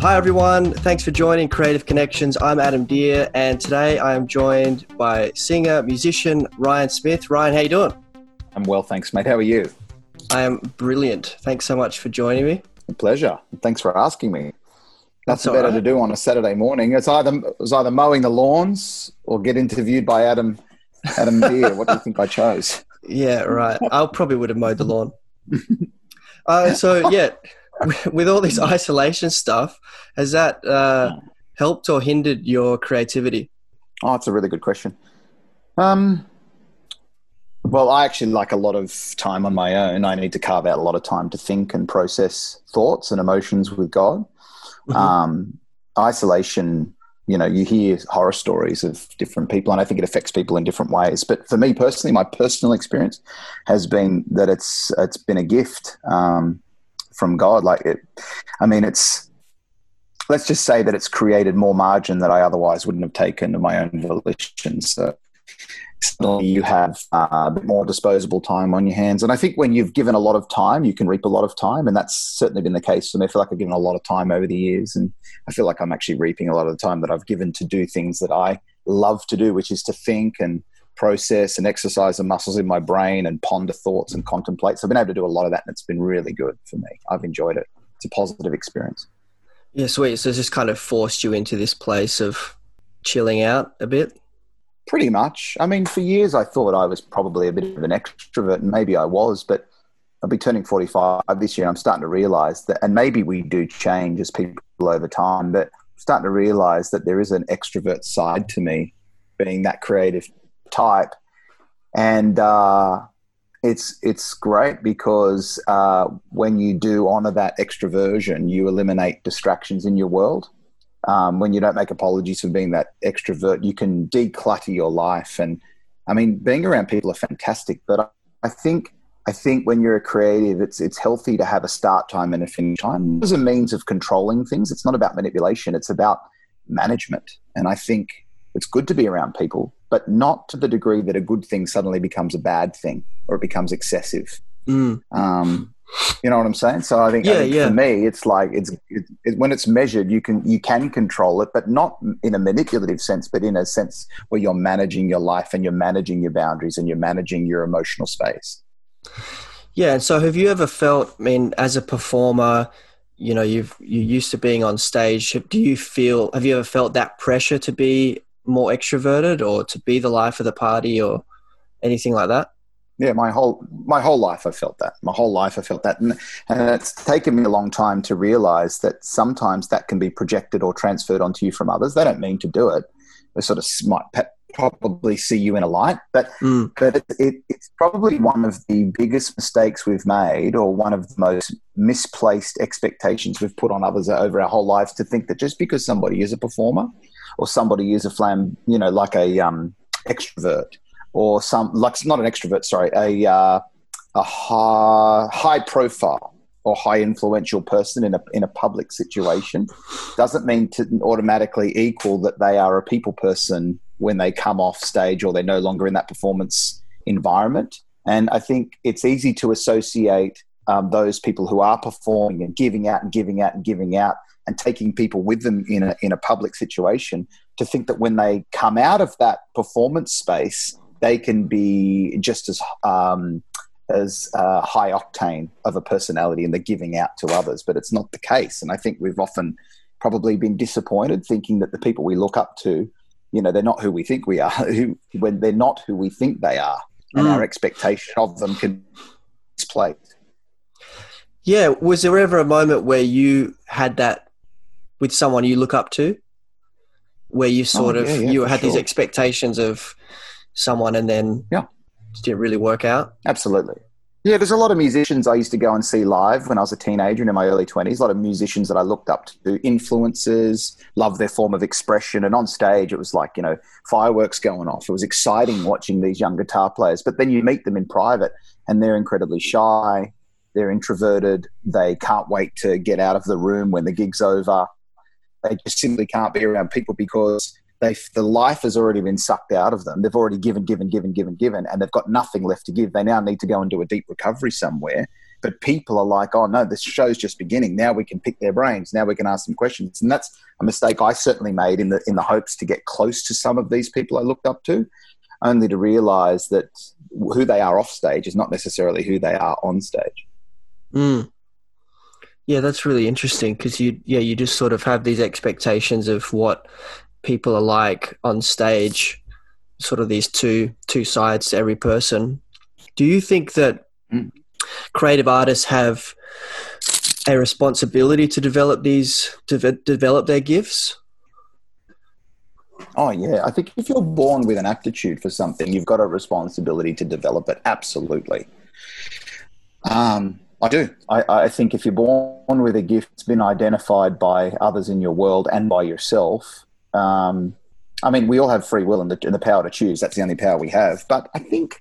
Hi, everyone. Thanks for joining Creative Connections. I'm Adam Deer, and today I am joined by singer, musician Ryan Smith. Ryan, how you doing? I'm well, thanks, mate. How are you? I am brilliant. Thanks so much for joining me. A pleasure. Thanks for asking me. That's better all to do on a Saturday morning. It's either it was either mowing the lawns or get interviewed by Adam Adam Deer. what do you think I chose? Yeah, right. I probably would have mowed the lawn. Uh, so, yeah, with all this isolation stuff, has that uh, helped or hindered your creativity? Oh, that's a really good question. Um, well, I actually like a lot of time on my own. I need to carve out a lot of time to think and process thoughts and emotions with God. Mhm. Um, isolation, you know, you hear horror stories of different people, and I think it affects people in different ways. But for me personally, my personal experience has been that it's it's been a gift um, from God. Like it, I mean, it's let's just say that it's created more margin that I otherwise wouldn't have taken of my own volition. So suddenly you have uh, a bit more disposable time on your hands. And I think when you've given a lot of time, you can reap a lot of time. And that's certainly been the case for me. I feel like I've given a lot of time over the years. And I feel like I'm actually reaping a lot of the time that I've given to do things that I love to do, which is to think and process and exercise the muscles in my brain and ponder thoughts and contemplate. So I've been able to do a lot of that. And it's been really good for me. I've enjoyed it. It's a positive experience. Yeah, sweet. So it's just kind of forced you into this place of chilling out a bit. Pretty much. I mean, for years I thought I was probably a bit of an extrovert, and maybe I was, but I'll be turning 45 this year. And I'm starting to realize that, and maybe we do change as people over time, but I'm starting to realize that there is an extrovert side to me, being that creative type. And uh, it's it's great because uh, when you do honor that extroversion, you eliminate distractions in your world um, when you don't make apologies for being that extrovert, you can declutter your life. And I mean, being around people are fantastic, but I, I think I think when you're a creative, it's it's healthy to have a start time and a finish time as a means of controlling things. It's not about manipulation; it's about management. And I think it's good to be around people, but not to the degree that a good thing suddenly becomes a bad thing or it becomes excessive. Mm. Um, you know what I'm saying? So I think, I think yeah. for me, it's like it's it, it, when it's measured, you can you can control it, but not in a manipulative sense, but in a sense where you're managing your life and you're managing your boundaries and you're managing your emotional space. Yeah, so have you ever felt? I mean, as a performer, you know, you've you're used to being on stage. Do you feel? Have you ever felt that pressure to be more extroverted or to be the life of the party or anything like that? Yeah, my whole my whole life I felt that. My whole life I felt that, and, and it's taken me a long time to realize that sometimes that can be projected or transferred onto you from others. They don't mean to do it. They sort of might probably see you in a light, but Mm. but it, it, it's probably one of the biggest mistakes we've made, or one of the most misplaced expectations we've put on others over our whole lives. To think that just because somebody is a performer, or somebody is a flam, you know, like a um, extrovert, or some like not an extrovert, sorry, a uh, a high, high profile or high influential person in a in a public situation, doesn't mean to automatically equal that they are a people person when they come off stage or they're no longer in that performance environment. And I think it's easy to associate um, those people who are performing and giving out and giving out and giving out and taking people with them in a, in a public situation to think that when they come out of that performance space, they can be just as um, as uh, high octane of a personality and the giving out to others, but it's not the case. And I think we've often probably been disappointed thinking that the people we look up to, you know, they're not who we think we are, who, when they're not who we think they are, and Mm. our expectation of them can display. Yeah. Was there ever a moment where you had that with someone you look up to, where you oh, sort Oh, of yeah, you had these expectations of someone and then Yeah. it didn't really work out? Absolutely. Yeah, there's a lot of musicians I used to go and see live when I was a teenager and in my early 20s. A lot of musicians that I looked up to, influences, loved their form of expression. And on stage, it was like, you know, fireworks going off. It was exciting watching these young guitar players. But then you meet them in private and they're incredibly shy, they're introverted, they can't wait to get out of the room when the gig's over. They just simply can't be around people because they the life has already been sucked out of them. They've already given, given, given, given, given, and they've got nothing left to give. They now need to go and do a deep recovery somewhere, But people are like, oh no, this show's just beginning. Now we can pick their brains. Now we can ask them questions. And that's a mistake I certainly made in the in the hopes to get close to some of these people I looked up to, only to realize that who they are off stage is not necessarily who they are on stage. Mm. Yeah, that's really interesting because you yeah you just sort of have these expectations of what people are like on stage, sort of these two two sides to every person. Do you think that mm. creative artists have a responsibility to develop these to develop their gifts? Oh yeah, I think if you're born with an aptitude for something, you've got a responsibility to develop it. Absolutely. Um, I do. I, I, think if you're born with a gift it's been identified by others in your world and by yourself, um, I mean, we all have free will and the, and the power to choose. That's the only power we have. But I think,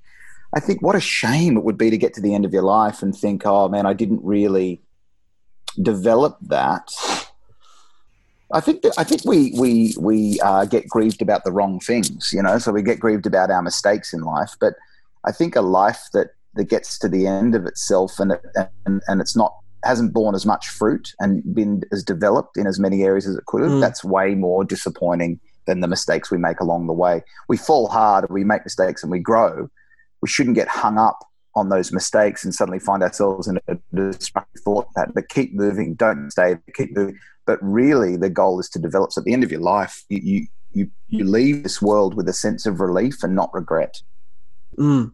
I think what a shame it would be to get to the end of your life and think, oh man, I didn't really develop that. I think that, I think we we we uh, get grieved about the wrong things, you know. So we get grieved about our mistakes in life. But I think a life that that gets to the end of itself and it, and, and it's not hasn't borne as much fruit and been as developed in as many areas as it could have, mm. that's way more disappointing than the mistakes we make along the way. We fall hard, we make mistakes, and we grow. We shouldn't get hung up on those mistakes and suddenly find ourselves in a destructive thought pattern. But keep moving, don't stay, keep moving. But really, the goal is to develop. So at the end of your life, you you you, you leave this world with a sense of relief and not regret. Mm.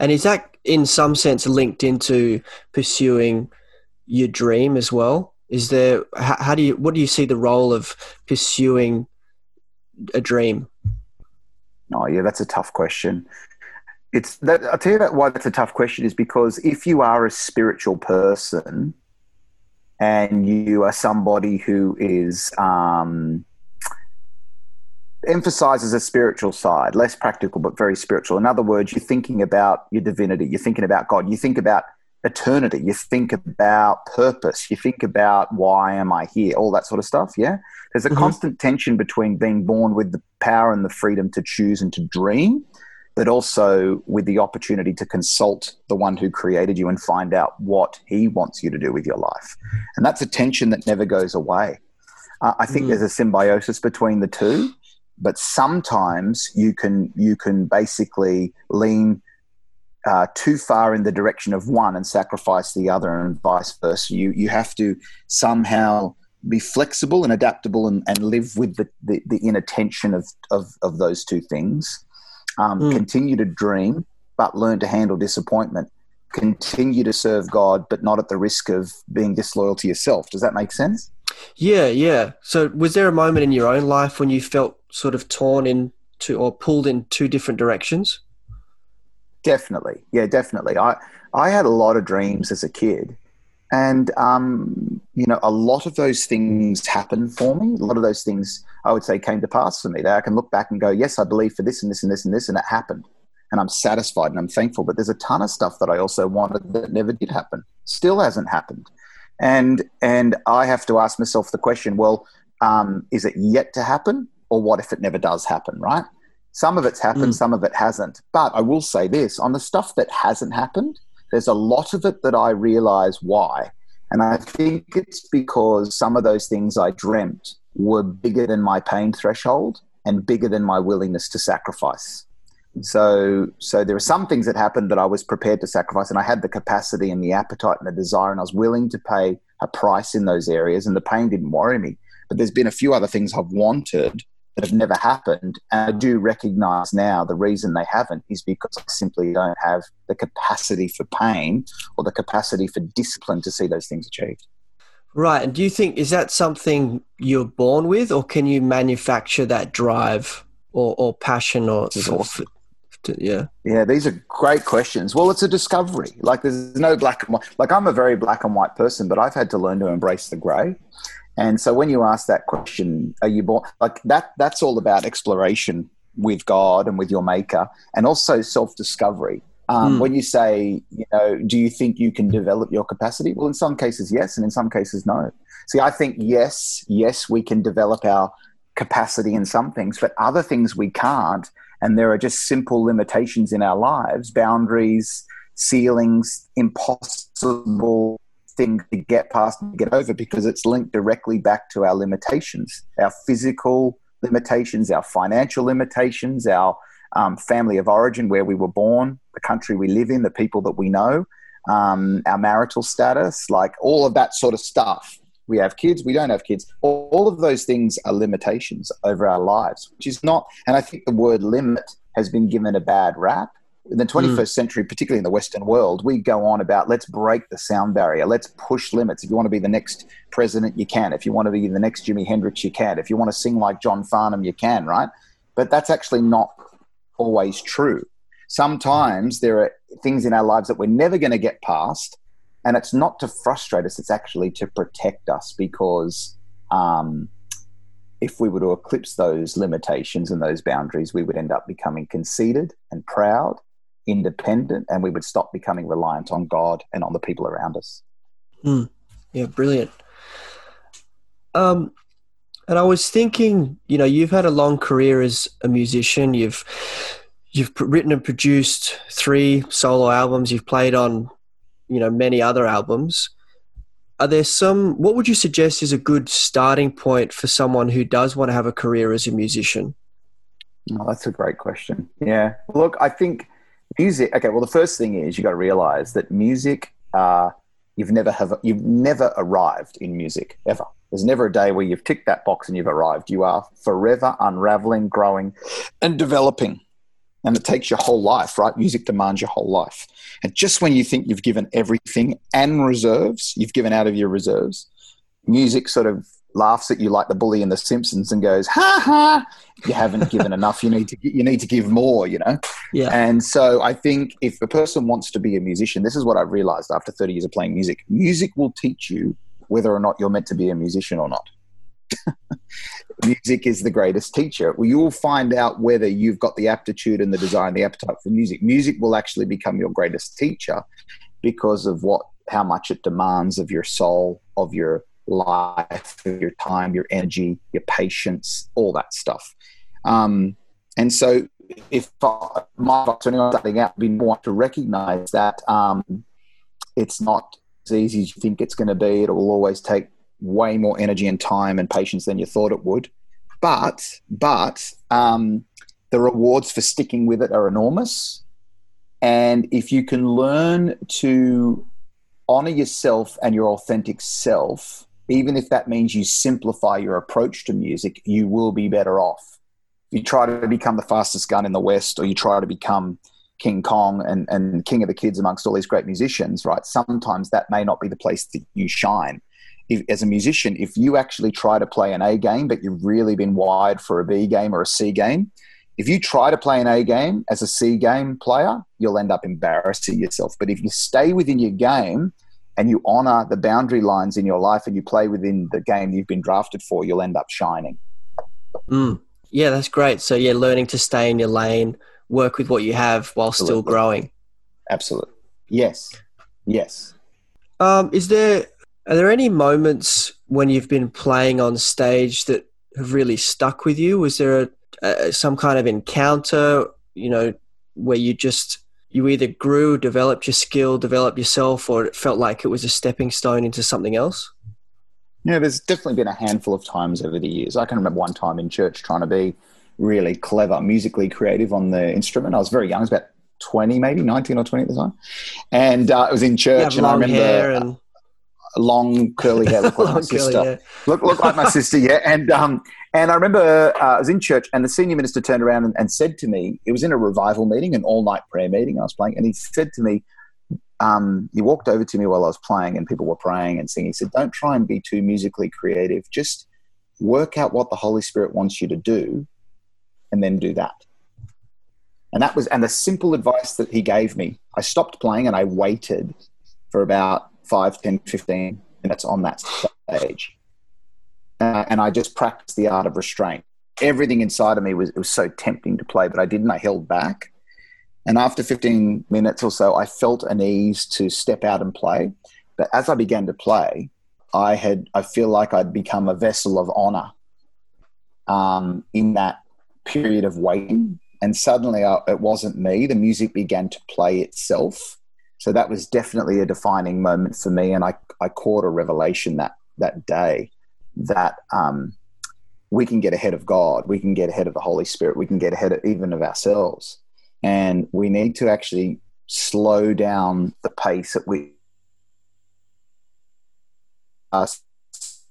And is that in some sense linked into pursuing your dream as well? Is there how, how do you what do you see the role of pursuing a dream? Oh yeah, that's a tough question. It's that I'll tell you that why that's a tough question is because if you are a spiritual person and you are somebody who is um, emphasizes a spiritual side, less practical but very spiritual. In other words, you're thinking about your divinity, you're thinking about God, you think about eternity, you think about purpose, you think about why am I here, all that sort of stuff. Yeah. There's a mm-hmm. constant tension between being born with the power and the freedom to choose and to dream, but also with the opportunity to consult the one who created you and find out what he wants you to do with your life. And that's a tension that never goes away. Uh, I think mm-hmm. there's a symbiosis between the two but sometimes you can you can basically lean uh, too far in the direction of one and sacrifice the other, and vice versa. You you have to somehow be flexible and adaptable and, and live with the, the, the inner tension of, of, of those two things. Um, mm. Continue to dream, but learn to handle disappointment. Continue to serve God, but not at the risk of being disloyal to yourself. Does that make sense? Yeah, yeah. So, was there a moment in your own life when you felt sort of torn in to or pulled in two different directions? Definitely, yeah, definitely. I I had a lot of dreams as a kid, and um, you know, a lot of those things happened for me. A lot of those things I would say came to pass for me. That I can look back and go, yes, I believe for this and this and this and this, and it happened, and I'm satisfied and I'm thankful. But there's a ton of stuff that I also wanted that never did happen, still hasn't happened, and and I have to ask myself the question: Well, um, is it yet to happen? or what if it never does happen, right? Some of it's happened, mm. some of it hasn't. But I will say this on the stuff that hasn't happened, there's a lot of it that I realize why. And I think it's because some of those things I dreamt were bigger than my pain threshold and bigger than my willingness to sacrifice. So, so there are some things that happened that I was prepared to sacrifice, and I had the capacity and the appetite and the desire, and I was willing to pay a price in those areas, and the pain didn't worry me. But there's been a few other things I've wanted that have never happened. And I do recognize now the reason they haven't is because I simply don't have the capacity for pain or the capacity for discipline to see those things achieved. Right. And do you think, is that something you're born with, or can you manufacture that drive or, or passion or. Awesome. Yeah. Yeah, these are great questions. Well, it's a discovery. Like, there's no black and white. Like, I'm a very black and white person, but I've had to learn to embrace the grey. And so when you ask that question, are you born like that? That's all about exploration with God and with your Maker, and also self discovery. Um, mm. When you say, you know, do you think you can develop your capacity? Well, in some cases, yes, and in some cases, no. See, I think yes, yes, we can develop our capacity in some things, but other things we can't. And there are just simple limitations in our lives, boundaries, ceilings, impossible thing to get past and get over because it's linked directly back to our limitations, our physical limitations, our financial limitations, our um, family of origin, where we were born, the country we live in, the people that we know, um, our marital status, like all of that sort of stuff. We have kids, we don't have kids. All, of those things are limitations over our lives, which is not, and I think the word limit has been given a bad rap in the 21st mm. century, particularly in the Western world, we go on about let's break the sound barrier, let's push limits. If you want to be the next president, you can. If you want to be the next Jimi Hendrix, you can. If you want to sing like John Farnham, you can, right? But that's actually not always true. Sometimes there are things in our lives that we're never going to get past, and it's not to frustrate us, it's actually to protect us because um, if we were to eclipse those limitations and those boundaries, we would end up becoming conceited and proud independent and we would stop becoming reliant on God and on the people around us. Mm. Yeah, brilliant. Um, and I was thinking, you know, you've had a long career as a musician. You've you've written and produced three solo albums. You've played on, you know, many other albums. Are there some? What would you suggest is a good starting point for someone who does want to have a career as a musician? Oh, that's a great question. Yeah. Look, I think music. Okay, well, the first thing is you got to realize that music. Uh, you've never have you've never arrived in music ever. There's never a day where you've ticked that box and you've arrived. You are forever unraveling, growing, and developing. And it takes your whole life, right? Music demands your whole life. And just when you think you've given everything and reserves, you've given out of your reserves, music sort of laughs at you like the bully in The Simpsons and goes, "Ha ha! You haven't given enough. You need to you need to give more." You know. Yeah. And so I think if a person wants to be a musician, this is what I've realized after 30 years of playing music. Music will teach you whether or not you're meant to be a musician or not. music is the greatest teacher. Well, you'll find out whether you've got the aptitude and the desire and the appetite for music. Music will actually become your greatest teacher because of what how much it demands of your soul, of your life, your time, your energy, your patience, all that stuff. Um, and so, if my advice to anyone starting out be more to recognize that um, it's not as easy as you think it's going to be. It will always take way more energy and time and patience than you thought it would. But, but um, the rewards for sticking with it are enormous. And if you can learn to honor yourself and your authentic self even if that means you simplify your approach to music, you will be better off. You try to become the fastest gun in the West or you try to become King Kong and, and king of the kids amongst all these great musicians, right? Sometimes that may not be the place that you shine. If, as a musician, if you actually try to play an A game, but you've really been wired for a B game or a C game, if you try to play an A game as a C game player, you'll end up embarrassing yourself. But if you stay within your game and you honor the boundary lines in your life and you play within the game you've been drafted for, you'll end up shining. Mm. Yeah, that's great. So, yeah, learning to stay in your lane, work with what you have while Absolutely. still growing. Absolutely. Yes. Yes. Um, is there are there any moments when you've been playing on stage that have really stuck with you? Was there a, a, some kind of encounter, you know, where you just you either grew, developed your skill, developed yourself, or it felt like it was a stepping stone into something else? Yeah, there's definitely been a handful of times over the years. I can remember one time in church trying to be really clever, musically creative on the instrument. I was very young, I was about 20, maybe 19 or 20 at the time. And uh, it was in church, and I remember. And- long curly hair, look like my sister. Look, look like my sister, yeah. And um, and I remember uh, I was in church, and the senior minister turned around and, and, said to me, it was in a revival meeting, an all night prayer meeting. I was playing, and he said to me, um, he walked over to me while I was playing, and people were praying and singing. He said, "Don't try and be too musically creative. Just work out what the Holy Spirit wants you to do, and then do that." And that was, and the simple advice that he gave me, I stopped playing and I waited for about 5, 10, 15 minutes on that stage. Uh, and I just practiced the art of restraint. Everything inside of me was, it was so tempting to play, but I didn't. I held back. And after 15 minutes or so, I felt an ease to step out and play. But as I began to play, I had I feel like I'd become a vessel of honor um, in that period of waiting. And suddenly, I, uh, it wasn't me. The music began to play itself So that was definitely a defining moment for me, and I I caught a revelation that that day that um, we can get ahead of God, we can get ahead of the Holy Spirit, we can get ahead of even of ourselves, and we need to actually slow down the pace at which. Uh,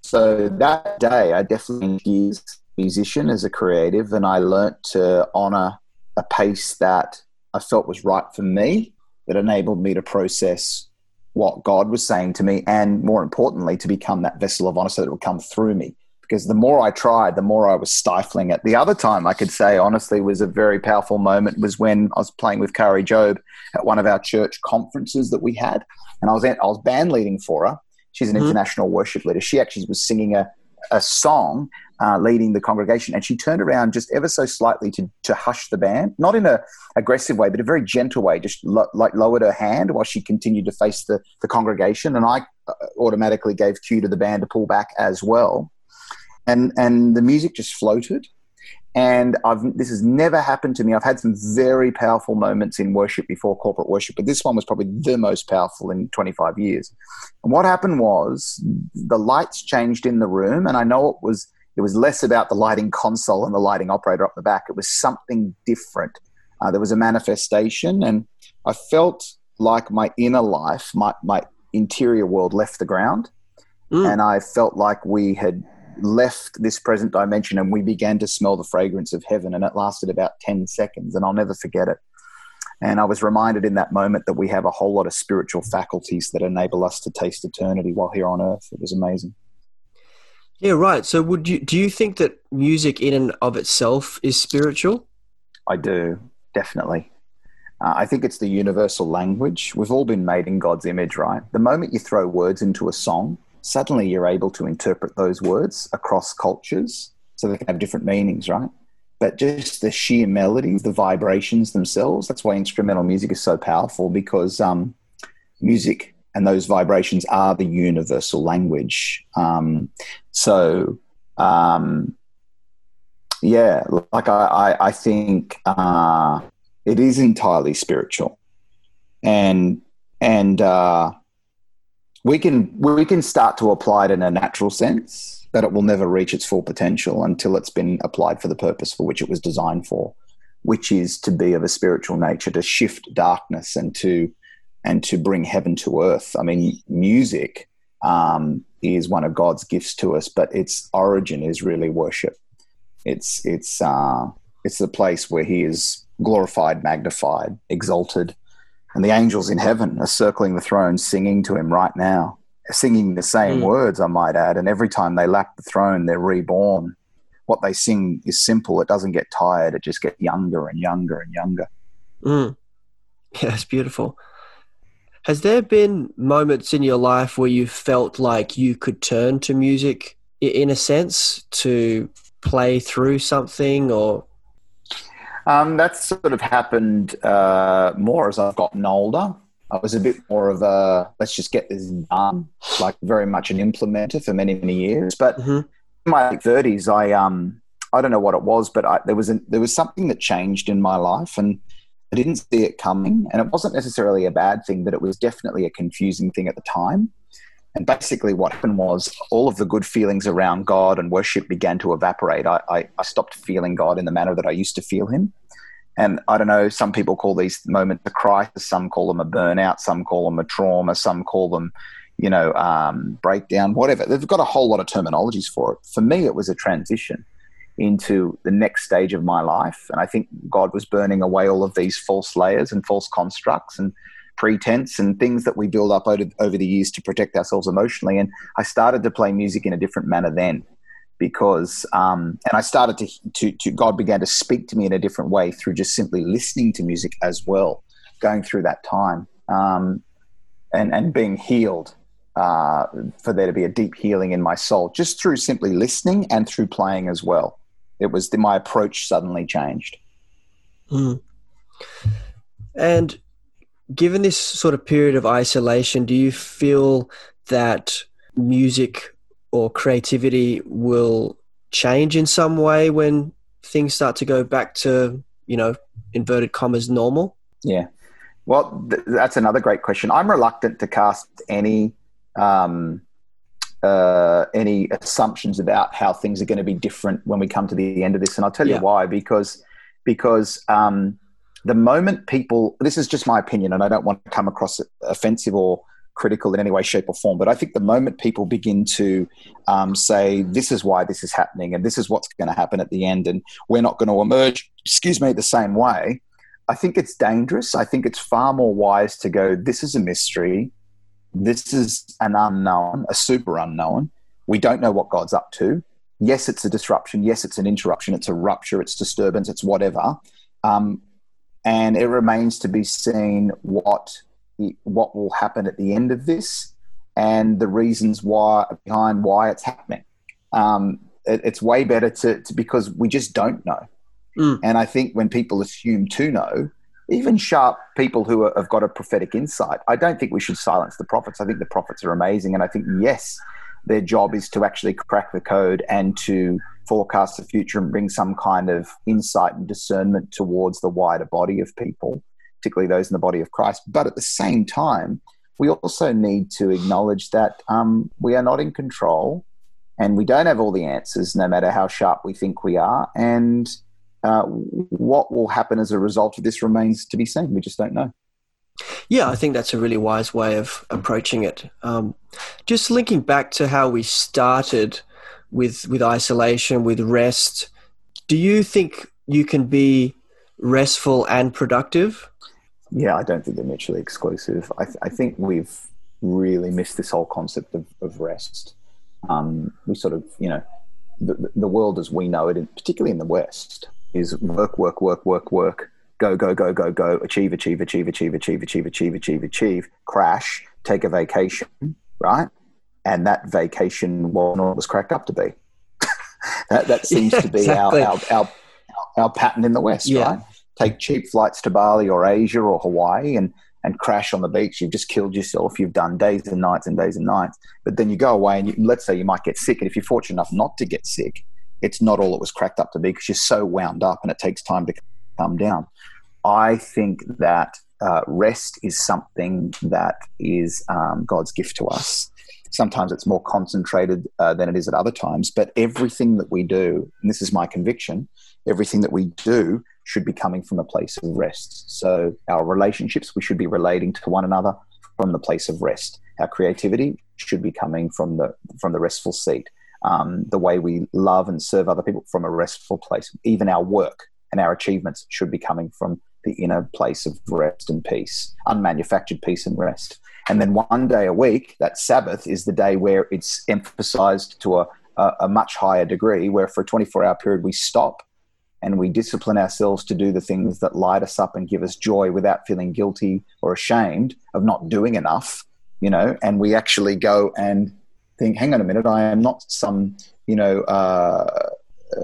so that day, I definitely used musician as a creative, and I learnt to honor a pace that I felt was right for me that enabled me to process what God was saying to me, and more importantly, to become that vessel of honor so that it would come through me. Because the more I tried, the more I was stifling it. The other time I could say, honestly, was a very powerful moment was when I was playing with Kari Jobe at one of our church conferences that we had. And I was, I was band leading for her. She's an mm-hmm. international worship leader. She actually was singing a, a song uh, leading the congregation, and she turned around just ever so slightly to, to hush the band, not in a aggressive way, but a very gentle way, just lo- like lowered her hand while she continued to face the, the congregation, and I uh, automatically gave cue to the band to pull back as well, and and the music just floated, and I've this has never happened to me. I've had some very powerful moments in worship before corporate worship, but this one was probably the most powerful in 25 years. And what happened was the lights changed in the room, and I know it was it was less about the lighting console and the lighting operator up the back. It was something different. Uh, there was a manifestation, and I felt like my inner life, my, my interior world left the ground. Mm. And I felt like we had left this present dimension and we began to smell the fragrance of heaven. And it lasted about 10 seconds, and I'll never forget it. And I was reminded in that moment that we have a whole lot of spiritual faculties that enable us to taste eternity while here on earth. It was amazing. Yeah, right. So, would you do you think that music in and of itself is spiritual? I do, definitely. Uh, I think it's the universal language. We've all been made in God's image, right? The moment you throw words into a song, suddenly you're able to interpret those words across cultures so they can have different meanings, right? But just the sheer melody, the vibrations themselves, that's why instrumental music is so powerful because um, music and those vibrations are the universal language. Um, so, um, yeah, like I, I, I think uh, it is entirely spiritual, and and uh, we can we can start to apply it in a natural sense, but it will never reach its full potential until it's been applied for the purpose for which it was designed for, which is to be of a spiritual nature, to shift darkness and to and to bring heaven to earth. I mean, music um, is one of God's gifts to us, but its origin is really worship. It's it's uh, it's the place where He is glorified, magnified, exalted, and the angels in heaven are circling the throne, singing to Him right now, singing the same mm. words, I might add. And every time they lap the throne, they're reborn. What they sing is simple; it doesn't get tired; it just gets younger and younger and younger. Mm. Yeah, it's beautiful. Has there been moments in your life where you felt like you could turn to music in a sense to play through something or? Um, that's sort of happened uh, more as I've gotten older. I was a bit more of a let's just get this done, like very much an implementer for many many years. But mm-hmm. in my thirties, I um I don't know what it was, but I, there was a, there was something that changed in my life, and I didn't see it coming, and it wasn't necessarily a bad thing, but it was definitely a confusing thing at the time. And basically, what happened was all of the good feelings around God and worship began to evaporate. I, I, I, stopped feeling God in the manner that I used to feel Him. And I don't know, some people call these moments a crisis, some call them a burnout, some call them a trauma, some call them, you know, um, breakdown, whatever. They've got a whole lot of terminologies for it. For me, it was a transition into the next stage of my life. And I think God was burning away all of these false layers and false constructs and pretense and things that we build up over, over the years to protect ourselves emotionally. And I started to play music in a different manner then because, um, and I started to, to, to, God began to speak to me in a different way through just simply listening to music as well, going through that time um, and, and being healed uh, for there to be a deep healing in my soul just through simply listening and through playing as well it was the, my approach suddenly changed. Mm. And given this sort of period of isolation, do you feel that music or creativity will change in some way when things start to go back to, you know, inverted commas normal? Yeah. Well, th- that's another great question. I'm reluctant to cast any um, uh, any assumptions about how things are going to be different when we come to the end of this, and I'll tell Yeah. you why. Because because um, the moment people, this is just my opinion, and I don't want to come across offensive or critical in any way, shape, or form, but I think the moment people begin to um, say this is why this is happening, and this is what's going to happen at the end, and we're not going to emerge, excuse me, the same way. I think it's dangerous. I think it's far more wise to go, this is a mystery. This is an unknown, a super unknown. We don't know what God's up to. Yes, it's a disruption. Yes, it's an interruption. It's a rupture. It's disturbance. It's whatever. Um, and it remains to be seen what what will happen at the end of this and the reasons why behind why it's happening. Um, it, it's way better to, to because we just don't know. Mm. And I think when people assume to know, even sharp people who are, have got a prophetic insight, I don't think we should silence the prophets. I think the prophets are amazing. And I think, yes, their job is to actually crack the code and to forecast the future and bring some kind of insight and discernment towards the wider body of people, particularly those in the body of Christ. But at the same time, we also need to acknowledge that um, we are not in control and we don't have all the answers, no matter how sharp we think we are. And uh, what will happen as a result of this remains to be seen. We just don't know. Yeah, I think that's a really wise way of approaching it. Um, just linking back to how we started with with isolation, with rest. Do you think you can be restful and productive? Yeah, I don't think they're mutually exclusive. I, th- I think we've really missed this whole concept of, of rest. Um, we sort of, you know, the, the world as we know it, and particularly in the West, is work, work, work, work, work, go, go, go, go, go, achieve, achieve, achieve, achieve, achieve, achieve, achieve, achieve, achieve, crash, take a vacation, right? And that vacation wasn't all was cracked up to be. that, that seems Yeah, to be exactly. our, our, our, our pattern in the West, Yeah. right? Take cheap flights to Bali or Asia or Hawaii and, and crash on the beach. You've just killed yourself. You've done days and nights and days and nights. But then you go away and you, let's say you might get sick. And if you're fortunate enough not to get sick, it's not all it was cracked up to be because you're so wound up and it takes time to come down. I think that uh, rest is something that is um, God's gift to us. Sometimes it's more concentrated uh, than it is at other times, but everything that we do, and this is my conviction, everything that we do should be coming from a place of rest. So our relationships, we should be relating to one another from the place of rest. Our creativity should be coming from the from the restful seat. Um, the way we love and serve other people from a restful place. Even our work and our achievements should be coming from the inner place of rest and peace, unmanufactured peace and rest. And then one day a week, that Sabbath is the day where it's emphasized to a, a, a much higher degree, where for a 24 hour period we stop and we discipline ourselves to do the things that light us up and give us joy without feeling guilty or ashamed of not doing enough, you know, and we actually go and think, hang on a minute, I am not some, you know, uh,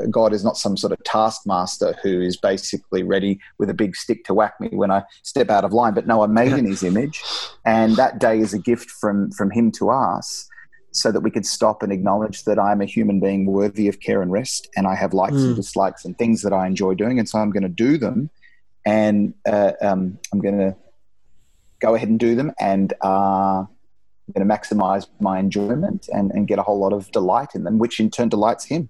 God is not some sort of taskmaster who is basically ready with a big stick to whack me when I step out of line. But no, I'm made in His image, and that day is a gift from from Him to us, so that we could stop and acknowledge that I'm a human being worthy of care and rest, and I have likes Mm. and dislikes and things that I enjoy doing, and so I'm going to do them, and uh, um, I'm going to go ahead and do them, and uh, I'm going to maximize my enjoyment and, and get a whole lot of delight in them, which in turn delights Him.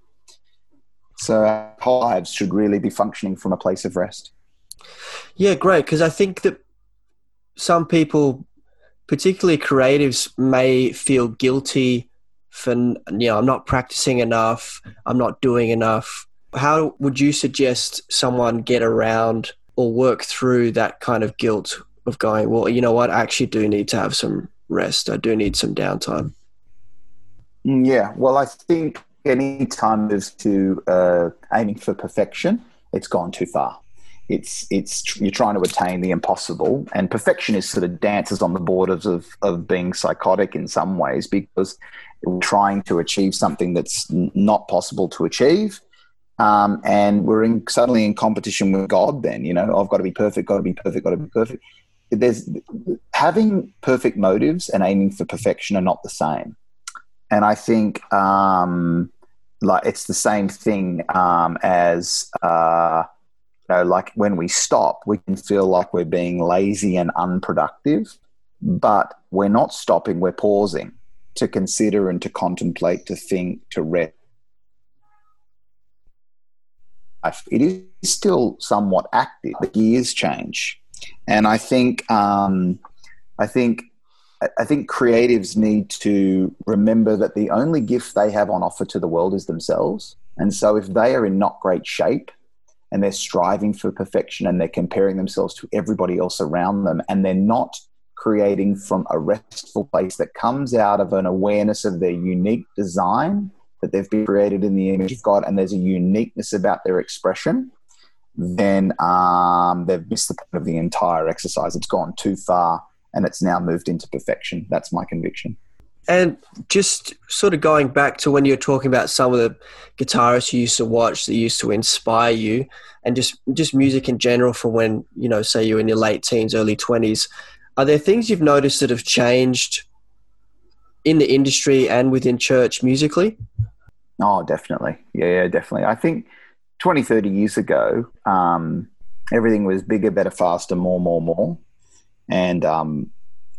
So our whole lives should really be functioning from a place of rest. Yeah, great. Because I think that some people, particularly creatives, may feel guilty for, you know, I'm not practicing enough, I'm not doing enough. How would you suggest someone get around or work through that kind of guilt of going, well, you know what, I actually do need to have some rest, I do need some downtime? Mm, Yeah, well, I think any time moves to uh, aiming for perfection, it's gone too far. It's it's you're trying to attain the impossible, and perfection is sort of dances on the borders of of being psychotic in some ways because we're trying to achieve something that's not possible to achieve. Um, and we're in, suddenly in competition with God. Then you know, I've got to be perfect, got to be perfect, got to be perfect. There's having perfect motives and aiming for perfection are not the same and I think um, like it's the same thing um, as uh, know, like when we stop, we can feel like we're being lazy and unproductive, but we're not stopping, we're pausing to consider and to contemplate, to think, to rest. It is still somewhat active. The gears change, and I think um, I think I think creatives need to remember that the only gift they have on offer to the world is themselves. And so if they are in not great shape and they're striving for perfection and they're comparing themselves to everybody else around them and they're not creating from a restful place that comes out of an awareness of their unique design that they've been created in the image of God and there's a uniqueness about their expression, then um, they've missed the point of the entire exercise. It's gone too far and it's now moved into perfection. That's my conviction. And just sort of going back to when you're talking about some of the guitarists you used to watch that used to inspire you, and just just music in general from when you know, say you're in your late teens, early twenties, are there things you've noticed that have changed in the industry and within church musically? Oh, definitely. Yeah, yeah, definitely. I think 20, 30 years ago, um, everything was bigger, better, faster, more, more, more and um,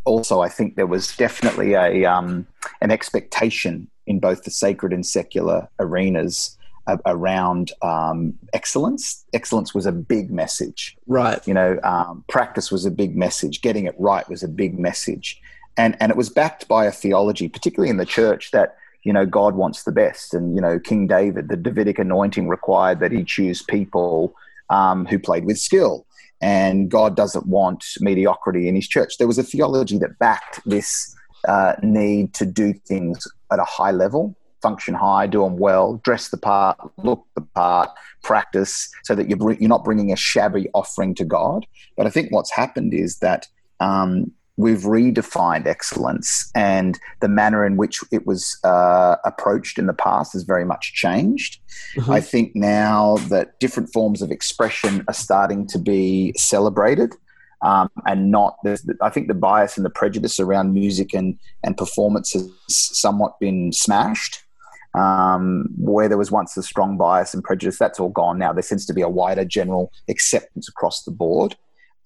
also I think there was definitely a um, an expectation in both the sacred and secular arenas around um, excellence. Excellence was a big message, right? You know, um, practice was a big message. Getting it right was a big message, and and it was backed by a theology, particularly in the church, that you know God wants the best, and you know King David, the Davidic anointing required that he choose people um, who played with skill and God doesn't want mediocrity in his church. There was a theology that backed this uh, need to do things at a high level, function high, do them well, dress the part, look the part, practice, so that you're, you're not bringing a shabby offering to God. But I think what's happened is that um, we've redefined excellence and the manner in which it was uh, approached in the past has very much changed. Mm-hmm. I think now that different forms of expression are starting to be celebrated. Um, and not, I think the bias and the prejudice around music and, and performance has somewhat been smashed. Um, where there was once a strong bias and prejudice, that's all gone now. There seems to be a wider general acceptance across the board.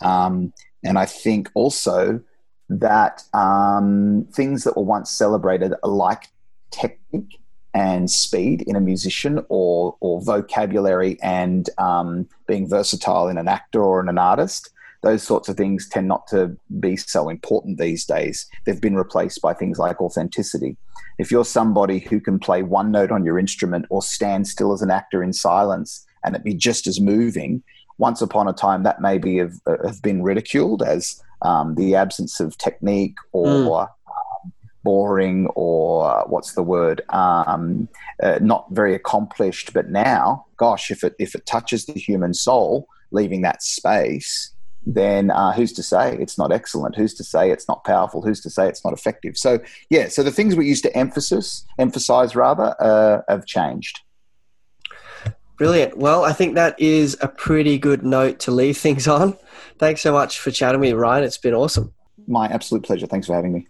Um, and I think also that um, things that were once celebrated like technique and speed in a musician or, or vocabulary and um, being versatile in an actor or in an artist those sorts of things tend not to be so important these days. They've been replaced by things like authenticity. If you're somebody who can play one note on your instrument or stand still as an actor in silence and it be just as moving, once upon a time that may be have, have been ridiculed as um, the absence of technique or mm. um, boring or uh, what's the word um, uh, not very accomplished. But now gosh if it if it touches the human soul leaving that space then uh, who's to say it's not excellent? Who's to say it's not powerful? Who's to say it's not effective? So yeah so the things we used to emphasis emphasize rather uh, have changed Brilliant. Well, I think that is a pretty good note to leave things on. Thanks so much for chatting with me, Ryan. It's been awesome. My absolute pleasure. Thanks for having me.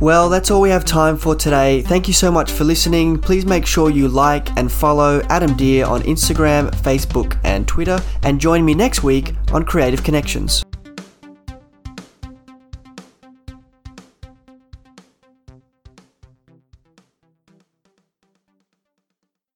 Well, that's all we have time for today. Thank you so much for listening. Please make sure you like and follow Adam Deer on Instagram, Facebook, and Twitter, and join me next week on Creative Connections.